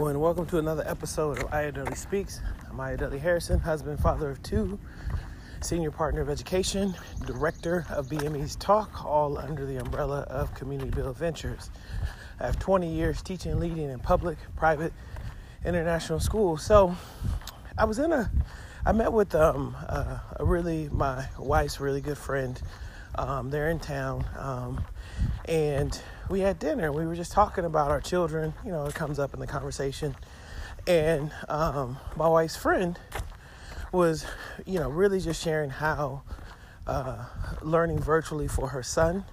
And welcome to another episode of Aya Speaks. I'm Aya Harrison, husband, father of two, senior partner of education, director of BME's Talk, all under the umbrella of Community Build Ventures. I have 20 years teaching leading in public, private, international schools. So I was in a, I met with um, uh, a really, my wife's really good friend. Um, they're in town. Um, and we had dinner. We were just talking about our children. You know, it comes up in the conversation. And um, my wife's friend was, you know, really just sharing how uh, learning virtually for her son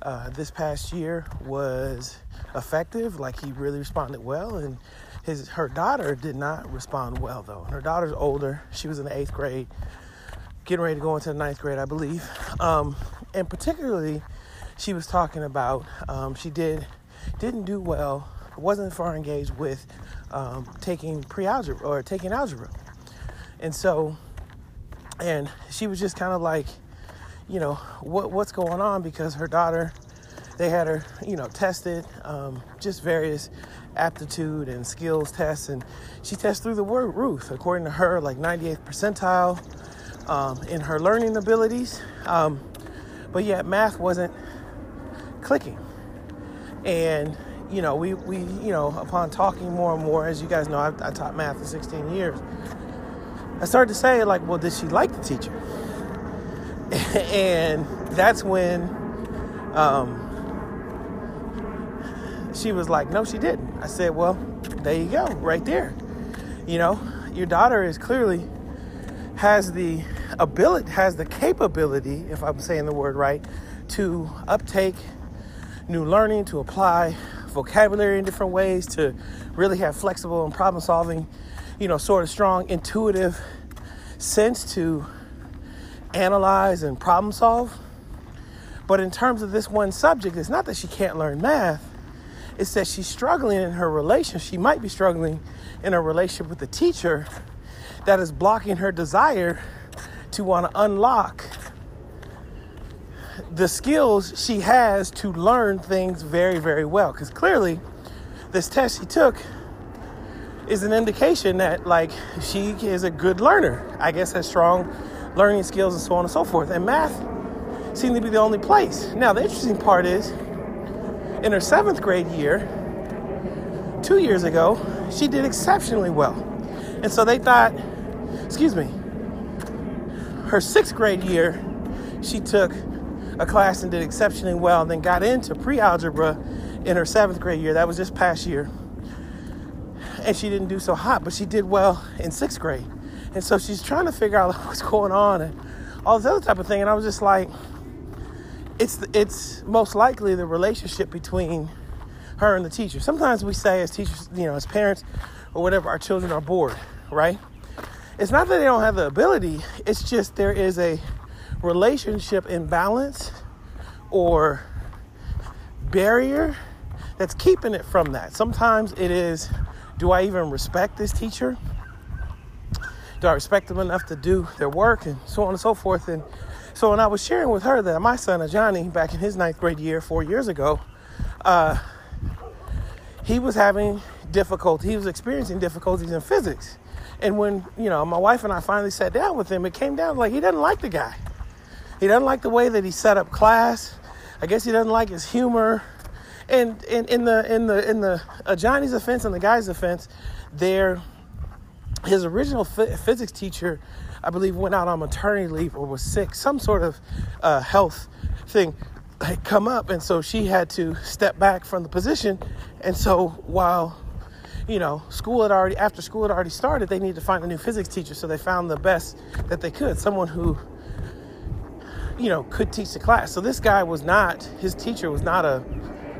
uh, this past year was effective. Like he really responded well, and his her daughter did not respond well though. Her daughter's older. She was in the eighth grade, getting ready to go into the ninth grade, I believe. Um, and particularly she was talking about um, she did didn't do well, wasn't far engaged with um, taking pre-algebra or taking algebra, and so, and she was just kind of like, you know, what what's going on because her daughter, they had her, you know, tested, um, just various aptitude and skills tests, and she tested through the word Ruth, according to her, like 98th percentile um, in her learning abilities. Um, but yet, math wasn't clicking. And you know, we we you know, upon talking more and more, as you guys know, I, I taught math for 16 years. I started to say like, well, did she like the teacher? and that's when um, she was like, no, she didn't. I said, well, there you go, right there. You know, your daughter is clearly has the ability, has the capability, if I'm saying the word right, to uptake new learning, to apply vocabulary in different ways, to really have flexible and problem solving, you know, sort of strong intuitive sense to analyze and problem solve. But in terms of this one subject, it's not that she can't learn math, it's that she's struggling in her relationship. She might be struggling in a relationship with the teacher that is blocking her desire to want to unlock the skills she has to learn things very, very well. Because clearly, this test she took is an indication that, like, she is a good learner. I guess has strong learning skills and so on and so forth. And math seemed to be the only place. Now, the interesting part is, in her seventh grade year, two years ago, she did exceptionally well. And so they thought, excuse me, her sixth grade year, she took a class and did exceptionally well, and then got into pre algebra in her seventh grade year. That was this past year. And she didn't do so hot, but she did well in sixth grade. And so she's trying to figure out what's going on and all this other type of thing. And I was just like, it's it's most likely the relationship between her and the teacher. Sometimes we say as teachers, you know, as parents or whatever, our children are bored, right? It's not that they don't have the ability, it's just there is a relationship imbalance or barrier that's keeping it from that. Sometimes it is do I even respect this teacher? Do I respect them enough to do their work and so on and so forth? And so when I was sharing with her that my son, Johnny, back in his ninth grade year, four years ago, uh, he was having difficulty, he was experiencing difficulties in physics. And when, you know, my wife and I finally sat down with him, it came down like he doesn't like the guy. He doesn't like the way that he set up class. I guess he doesn't like his humor. And in, in the in the in the uh, Johnny's offense and the guy's offense, there his original physics teacher, I believe, went out on maternity leave or was sick, some sort of uh, health thing had come up, and so she had to step back from the position. And so while you know school had already after school had already started, they needed to find a new physics teacher. So they found the best that they could, someone who you know, could teach the class. So this guy was not, his teacher was not a,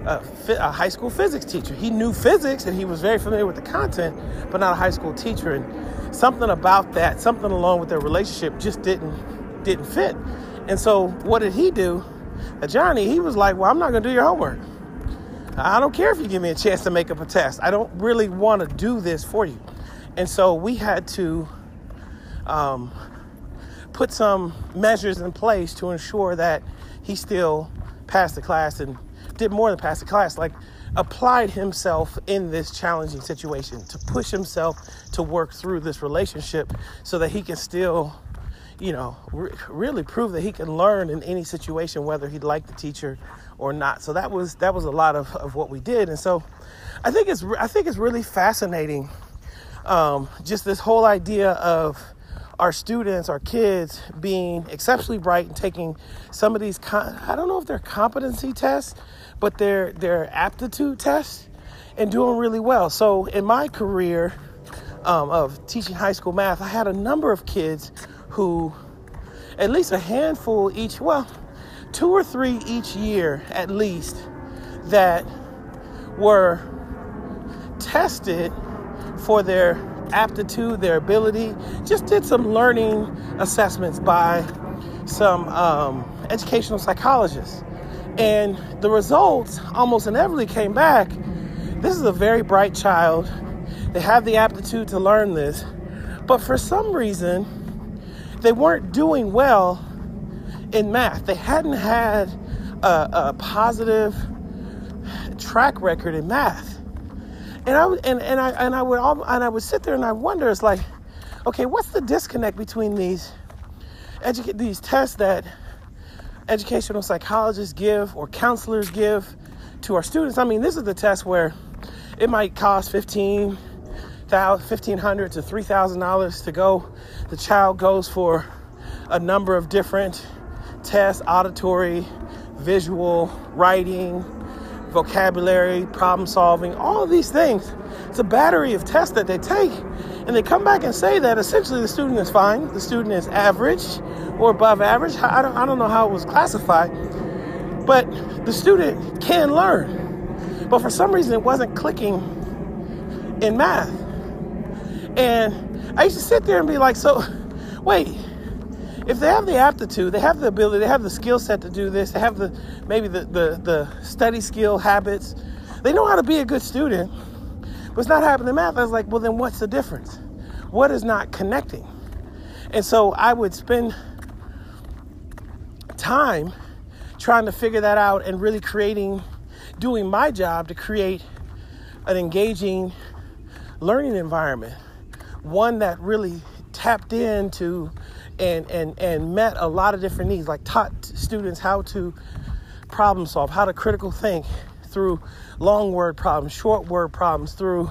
a, a, high school physics teacher. He knew physics and he was very familiar with the content, but not a high school teacher. And something about that, something along with their relationship just didn't didn't fit. And so what did he do? Uh, Johnny, he was like, Well, I'm not gonna do your homework. I don't care if you give me a chance to make up a test. I don't really want to do this for you. And so we had to um, put some measures in place to ensure that he still passed the class and did more than pass the class. Like applied himself in this challenging situation to push himself to work through this relationship so that he can still you know re- really prove that he can learn in any situation whether he liked the teacher or not so that was that was a lot of, of what we did and so i think it's i think it's really fascinating um, just this whole idea of our students, our kids being exceptionally bright and taking some of these, I don't know if they're competency tests, but they're, they're aptitude tests and doing really well. So in my career um, of teaching high school math, I had a number of kids who, at least a handful each, well, two or three each year at least, that were tested for their aptitude, their ability. Just did some learning assessments by some um, educational psychologists. And the results almost inevitably came back. This is a very bright child. They have the aptitude to learn this. But for some reason, they weren't doing well in math. They hadn't had a, a positive track record in math and I and, and I and I would and I would sit there and I wonder, it's like, okay, what's the disconnect between these educate these tests that educational psychologists give or counselors give to our students? I mean, this is the test where it might cost fifteen thousand, fifteen hundred to three thousand dollars to go. The child goes for a number of different tests, auditory, visual, writing vocabulary, problem solving, all these things. It's a battery of tests that they take. And they come back and say that essentially the student is fine, the student is average or above average. I don't, I don't know how it was classified, but the student can learn. But for some reason, it wasn't clicking in math. And I used to sit there and be like, so, wait, if they have the aptitude, they have the ability, they have the skill set to do this, they have the maybe the, the, the study skill habits, they know how to be a good student, but it's not happening in math. I was like, well, then what's the difference? What is not connecting? And so I would spend time trying to figure that out and really creating, doing my job to create an engaging learning environment, one that really tapped into and and and met a lot of different needs like taught students how to problem solve how to critical think through long word problems short word problems through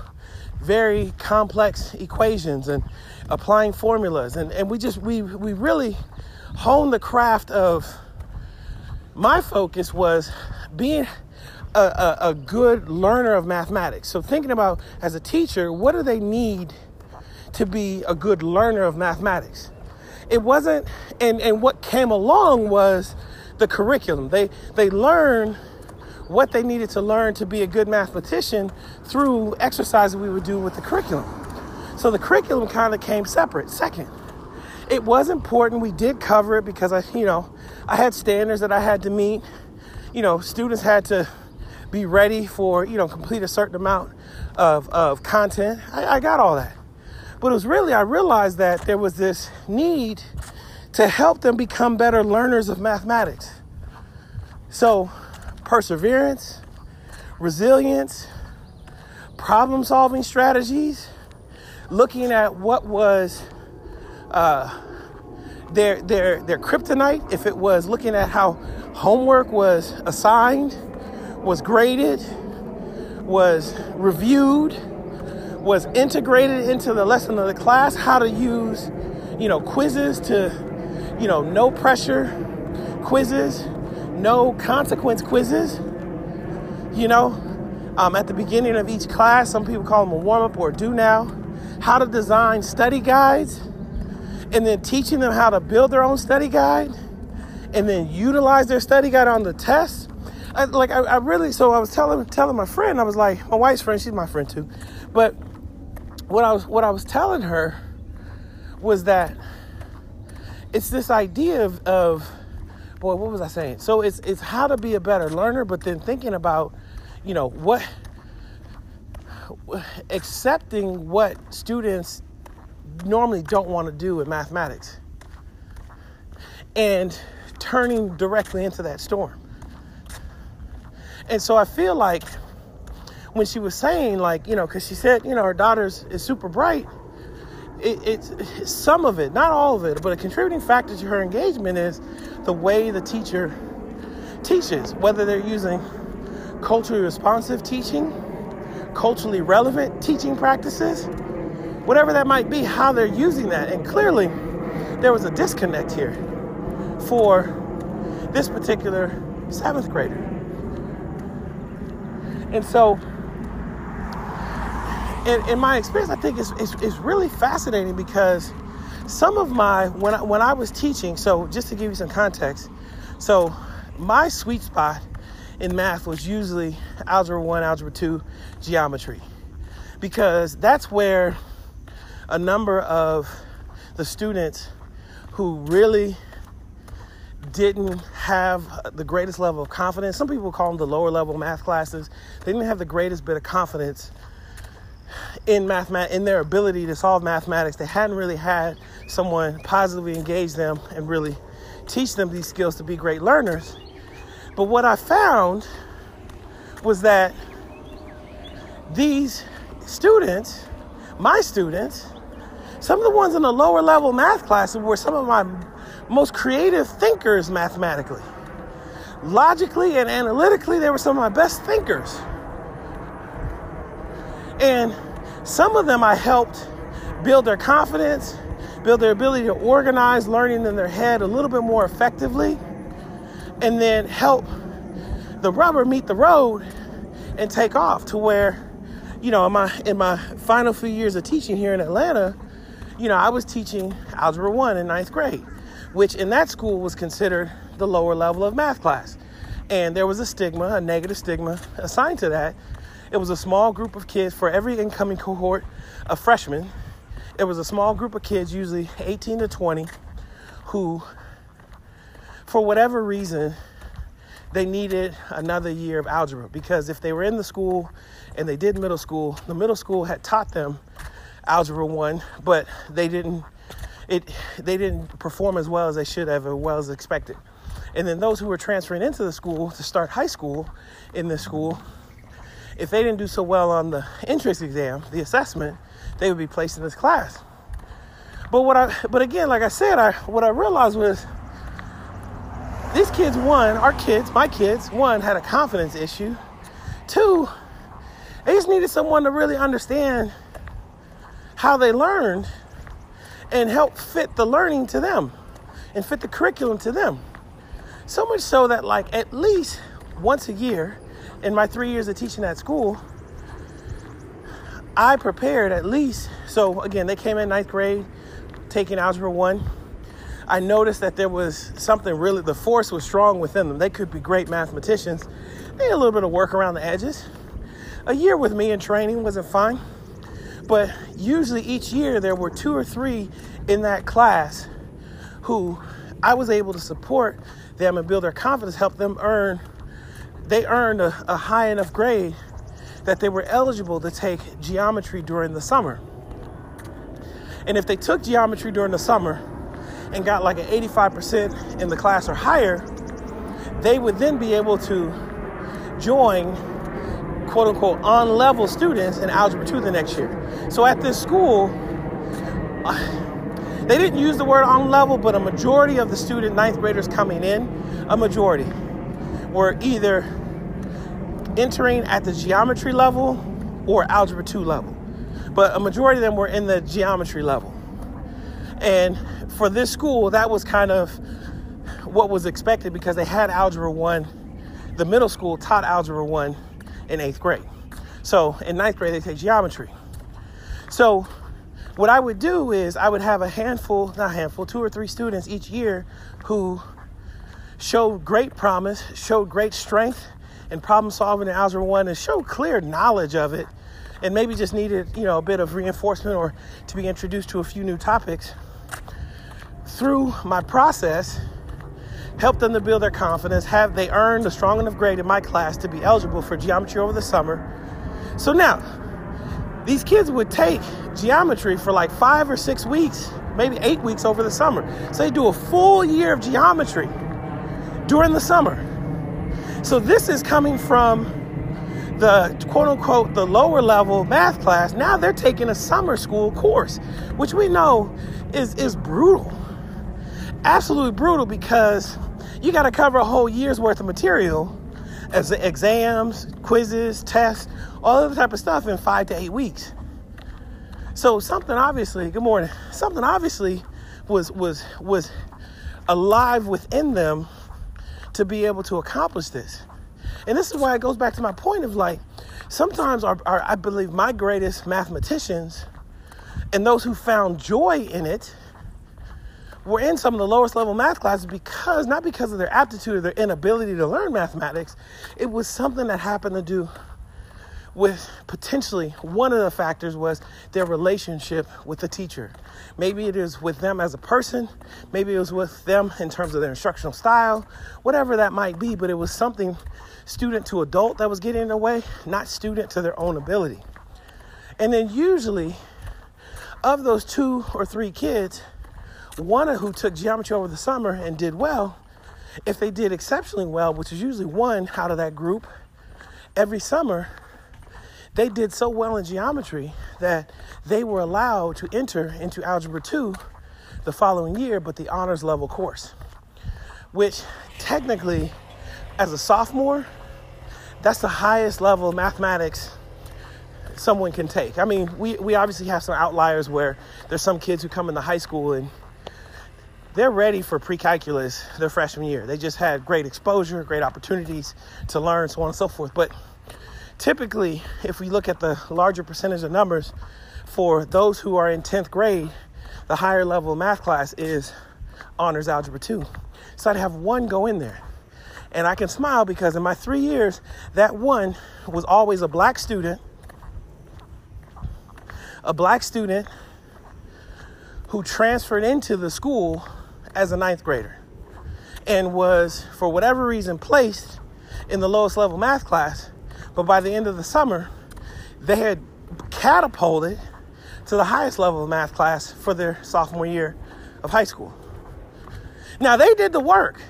very complex equations and applying formulas. And and we just we we really honed the craft of my focus was being a, a, a good learner of mathematics. So thinking about as a teacher what do they need to be a good learner of mathematics it wasn't and and what came along was the curriculum. They they learned what they needed to learn to be a good mathematician through exercises we would do with the curriculum. So the curriculum kind of came separate. Second it was important we did cover it because i you know i had standards that i had to meet. You know students had to be ready for you know complete a certain amount of, of content. I, I got all that but it was really, I realized that there was this need to help them become better learners of mathematics. So, perseverance, resilience, problem solving strategies, looking at what was uh, their, their, their kryptonite, if it was looking at how homework was assigned, was graded, was reviewed was integrated into the lesson of the class how to use you know quizzes to you know no pressure quizzes no consequence quizzes you know? Um, at the beginning of each class some people call them a warm-up or do now. How to design study guides and then teaching them how to build their own study guide and then utilize their study guide on the test. I, like I, I really so i was telling telling my friend i was like my wife's friend she's my friend too but what I was what I was telling her was that it's this idea of, of boy, what was I saying? So it's it's how to be a better learner, but then thinking about, you know, what accepting what students normally don't want to do in mathematics and turning directly into that storm. And so I feel like when she was saying, like, you know, because she said, you know, her daughter's is super bright. It, it's some of it, not all of it, but a contributing factor to her engagement is the way the teacher teaches, whether they're using culturally responsive teaching, culturally relevant teaching practices, whatever that might be, how they're using that. And clearly, there was a disconnect here for this particular seventh grader. And so, in, in my experience, I think it's, it's, it's, really fascinating because some of my, when I, when I was teaching, so just to give you some context, so my sweet spot in math was usually algebra 1, algebra 2, geometry. Because that's where a number of the students who really didn't have the greatest level of confidence. Some people call them the lower level math classes. They didn't have the greatest bit of confidence in math, in their ability to solve mathematics. They hadn't really had someone positively engage them and really teach them these skills to be great learners. But what I found was that these students, my students, some of the ones in the lower level math classes were some of my most creative thinkers mathematically. Logically and analytically, they were some of my best thinkers. And some of them I helped build their confidence, build their ability to organize learning in their head a little bit more effectively, and then help the rubber meet the road and take off to where, you know, in my in my final few years of teaching here in Atlanta, you know, I was teaching algebra one in ninth grade which in that school was considered the lower level of math class. And there was a stigma, a negative stigma assigned to that. It was a small group of kids for every incoming cohort of freshmen. It was a small group of kids, usually 18 to 20, who, for whatever reason, they needed another year of algebra because if they were in the school and they did middle school, the middle school had taught them algebra 1, but they didn't it they didn't perform as well as they should have, as well as expected. And then those who were transferring into the school to start high school in this school, if they didn't do so well on the entrance exam, the assessment, they would be placed in this class. But what I but again, like I said, I what I realized was these kids, one, our kids, my kids, one, had a confidence issue. Two, they just needed someone to really understand how they learned and help fit the learning to them and fit the curriculum to them. So much so that, like, at least once a year in my three years of teaching at school, I prepared at least. So, again, they came in ninth grade taking Algebra 1. I noticed that there was something really, the force was strong within them. They could be great mathematicians. They had a little bit of work around the edges. A year with me in training wasn't fine. But usually each year there were two or three in that class who I was able to support them and build their confidence, help them earn, they earned a, a high enough grade that they were eligible to take geometry during the summer. And if they took geometry during the summer and got like an 85% in the class or higher, they would then be able to join quote unquote on level students in Algebra 2 the next year. So at this school, uh, they didn't use the word on level, but a majority of the student ninth graders coming in, a majority, were either entering at the geometry level or Algebra 2 level. But a majority of them were in the geometry level. And for this school, that was kind of what was expected because they had Algebra 1. The middle school taught Algebra 1 in eighth grade. So in ninth grade, they take geometry. So what I would do is I would have a handful, not handful, two or three students each year who showed great promise, showed great strength in problem solving in Algebra 1, and showed clear knowledge of it, and maybe just needed, you know, a bit of reinforcement or to be introduced to a few new topics. Through my process, help them to build their confidence, have they earned a strong enough grade in my class to be eligible for geometry over the summer. So now, these kids would take geometry for like five or six weeks, maybe eight weeks over the summer. So they do a full year of geometry during the summer. So this is coming from the quote unquote the lower level math class, now they're taking a summer school course, which we know is is brutal. Absolutely brutal because you got to cover a whole year's worth of material as exams, quizzes, tests, all of the type of stuff in five to eight weeks. So something obviously, good morning. Something obviously was was was alive within them to be able to accomplish this. And this is why it goes back to my point of like, sometimes our, our, I believe my greatest mathematicians and those who found joy in it were in some of the lowest level math classes because, not because of their aptitude or their inability to learn mathematics, it was something that happened to do with potentially one of the factors was their relationship with the teacher. Maybe it is with them as a person, maybe it was with them in terms of their instructional style, whatever that might be, but it was something student to adult that was getting in the way, not student to their own ability. And then usually, of those two or three kids, one who took geometry over the summer and did well, if they did exceptionally well, which is usually one out of that group, every summer they did so well in geometry that they were allowed to enter into Algebra 2 the following year, but the honors level course, which technically, as a sophomore, that's the highest level of mathematics someone can take. I mean, we, we obviously have some outliers where there's some kids who come into high school and they're ready for pre-calculus their freshman year. They just had great exposure, great opportunities to learn, so on and so forth. But typically, if we look at the larger percentage of numbers for those who are in 10th grade, the higher level math class is honors algebra 2. So I'd have one go in there. And I can smile because in my three years, that one was always a black student, a black student who transferred into the school as a ninth grader and was, for whatever reason, placed in the lowest level math class but by the end of the summer, they had catapulted to the highest level of math class for their sophomore year of high school. Now they did the work.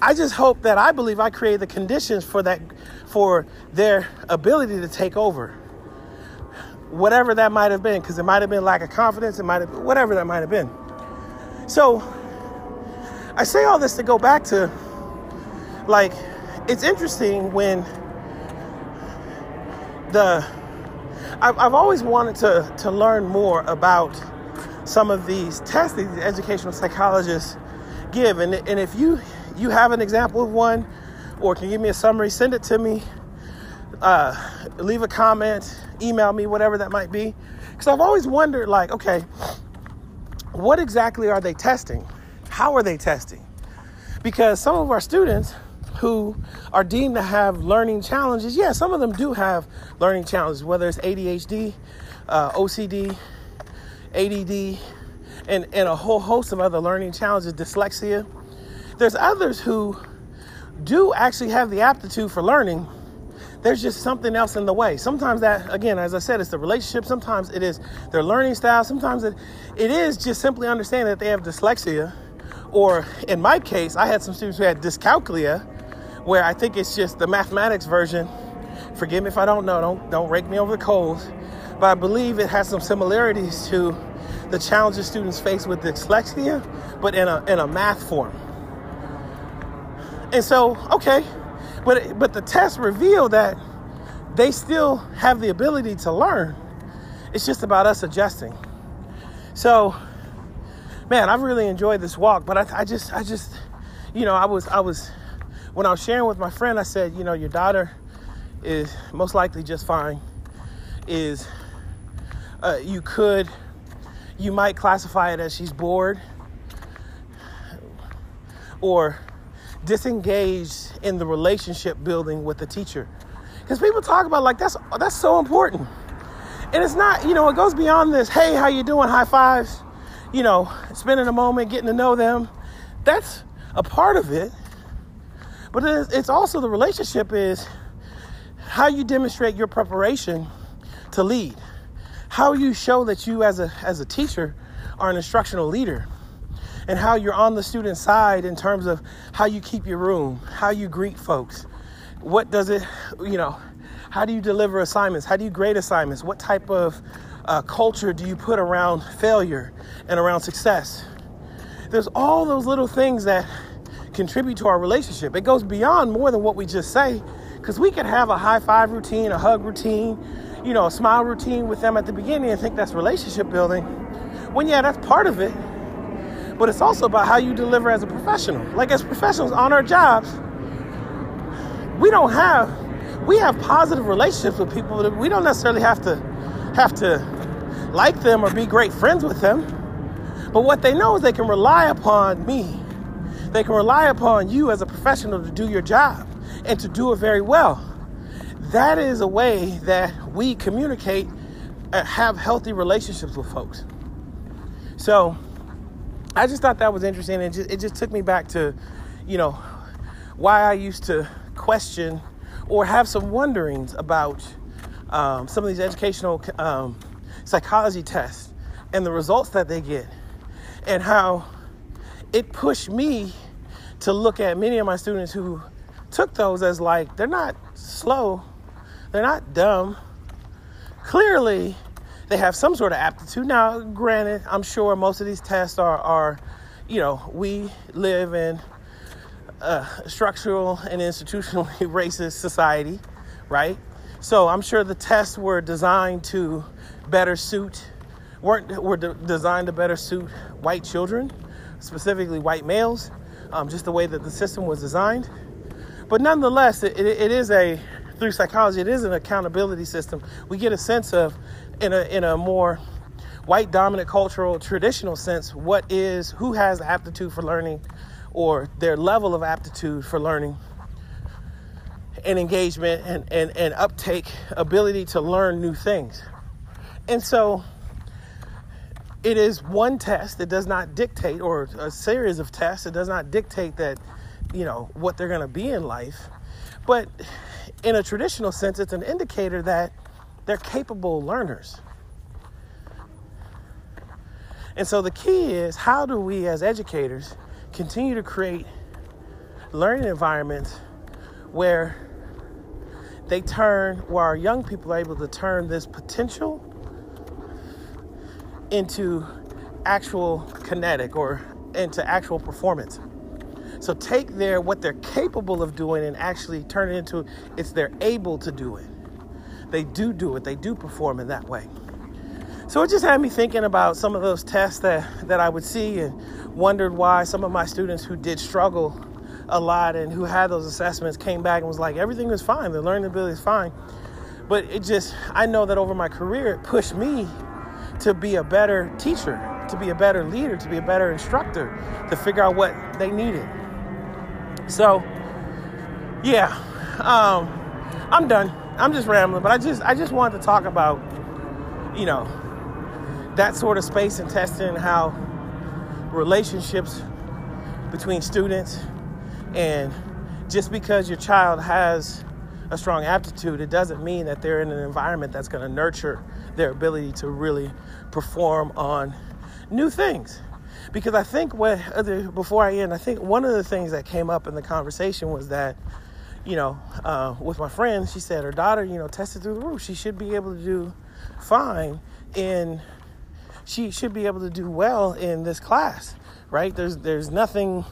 I just hope that I believe I created the conditions for that for their ability to take over. Whatever that might have been, because it might have been lack of confidence, it might have been whatever that might have been. So I say all this to go back to like it's interesting when the I've, I've always wanted to to learn more about some of these tests that these educational psychologists give, and and if you you have an example of one, or can you give me a summary, send it to me. Uh, leave a comment, email me, whatever that might be, because I've always wondered, like, okay, what exactly are they testing? How are they testing? Because some of our students who are deemed to have learning challenges, yeah, some of them do have learning challenges, whether it's ADHD, uh, OCD, ADD, and, and a whole host of other learning challenges, dyslexia. There's others who do actually have the aptitude for learning. There's just something else in the way. Sometimes that, again, as I said, it's the relationship. Sometimes it is their learning style. Sometimes it, it is just simply understanding that they have dyslexia. Or in my case, I had some students who had dyscalculia, where I think it's just the mathematics version. Forgive me if I don't know, don't, don't rake me over the coals. But I believe it has some similarities to the challenges students face with dyslexia, but in a, in a math form. And so, okay, but, but the test revealed that they still have the ability to learn. It's just about us adjusting. So, man, I've really enjoyed this walk, but I, I just, I just, you know, I was, I was when I was sharing with my friend, I said, you know, your daughter is most likely just fine. Is uh, you could, you might classify it as she's bored or disengaged in the relationship building with the teacher. Because people talk about like that's that's so important. And it's not, you know, it goes beyond this, hey, how you doing? High fives. You know, spending a moment, getting to know them. That's a part of it. But it's also the relationship is how you demonstrate your preparation to lead. How you show that you as a as a teacher are an instructional leader and how you're on the student side in terms of how you keep your room, how you greet folks, what does it, you know, how do you deliver assignments? How do you grade assignments? What type of uh, culture do you put around failure and around success? There's all those little things that contribute to our relationship. It goes beyond more than what we just say, because we could have a high five routine, a hug routine, you know, a smile routine with them at the beginning and think that's relationship building. When, yeah, that's part of it. But it's also about how you deliver as a professional. Like, as professionals on our jobs, we don't have, we have positive relationships with people that we don't necessarily have to, have to like them or be great friends with them. But what they know is they can rely upon me. They can rely upon you as a professional to do your job and to do it very well. That is a way that we communicate and have healthy relationships with folks. So I just thought that was interesting. And it just took me back to, you know, why I used to question or have some wonderings about um, some of these educational um, psychology tests and the results that they get, and how it pushed me to look at many of my students who took those as like they're not slow, they're not dumb. Clearly, they have some sort of aptitude. Now, granted, I'm sure most of these tests are, are you know, we live in a structural and institutionally racist society, right? So I'm sure the tests were designed to better suit, weren't were de- designed to better suit white children, specifically white males, um, just the way that the system was designed. But nonetheless, it, it, is a, through psychology, it is an accountability system. We get a sense of, in a, in a more white dominant cultural traditional sense, what is, who has aptitude for learning or their level of aptitude for learning and engagement and, and, and uptake, ability to learn new things. And so it is one test that does not dictate, or a series of tests that does not dictate that you know, what they're going to be in life. But in a traditional sense, it's an indicator that they're capable learners. And so the key is how do we as educators continue to create learning environments where they turn, where our young people are able to turn this potential into actual kinetic or into actual performance. So take their what they're capable of doing and actually turn it into it's they're able to do it. They do do it. They do perform in that way. So it just had me thinking about some of those tests that, that I would see and wondered why some of my students who did struggle a lot and who had those assessments came back and was like, everything was fine, the learning ability is fine. But it just, I know that over my career, it pushed me to be a better teacher, to be a better leader, to be a better instructor, to figure out what they needed. So, yeah, um, I'm done. I'm just rambling, but I just I just wanted to talk about, you know, that sort of space and testing and how relationships between students and just because your child has a strong aptitude, it doesn't mean that they're in an environment that's going to nurture their ability to really perform on new things because I think what before I end, I think one of the things that came up in the conversation was that, you know, uh, with my friend, she said her daughter, you know, tested through the roof. She should be able to do fine in. She should be able to do well in this class, right? There's there's nothing,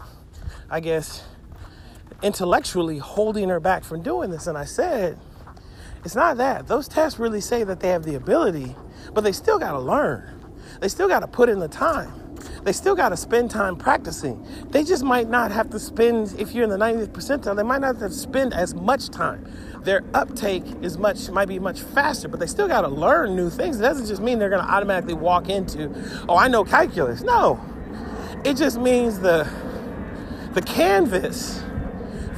I guess, intellectually holding her back from doing this. And I said, it's not that. Those tests really say that they have the ability, but they still got to learn. They still got to put in the time they still got to spend time practicing. They just might not have to spend, if you're in the 90th percentile, they might not have to spend as much time. Their uptake is much, might be much faster, but they still got to learn new things. It doesn't just mean they're going to automatically walk into, oh, I know calculus. No, it just means the, the canvas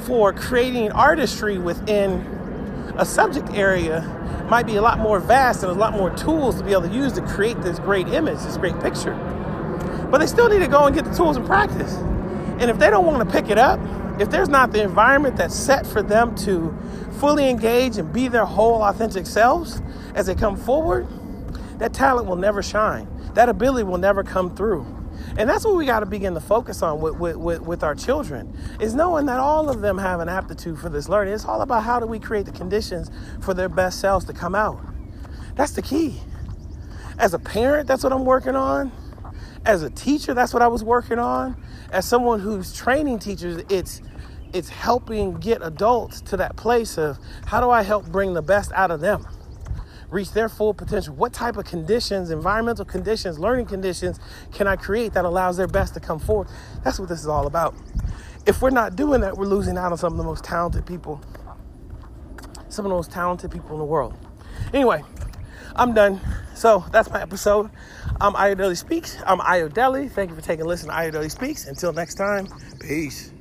for creating artistry within a subject area might be a lot more vast and a lot more tools to be able to use to create this great image, this great picture. But they still need to go and get the tools and practice. And if they don't want to pick it up, if there's not the environment that's set for them to fully engage and be their whole authentic selves as they come forward, that talent will never shine. That ability will never come through. And that's what we got to begin to focus on with, with, with, with, our children is knowing that all of them have an aptitude for this learning. It's all about how do we create the conditions for their best selves to come out. That's the key. As a parent, that's what I'm working on. As a teacher, that's what I was working on. As someone who's training teachers, it's it's helping get adults to that place of how do I help bring the best out of them? Reach their full potential? What type of conditions, environmental conditions, learning conditions can I create that allows their best to come forward? That's what this is all about. If we're not doing that, we're losing out on some of the most talented people, some of the most talented people in the world. Anyway, I'm done. So that's my episode. I'm Ayodele Speaks. I'm Ayodele. Thank you for taking a listen to Ayodele Speaks. Until next time, peace.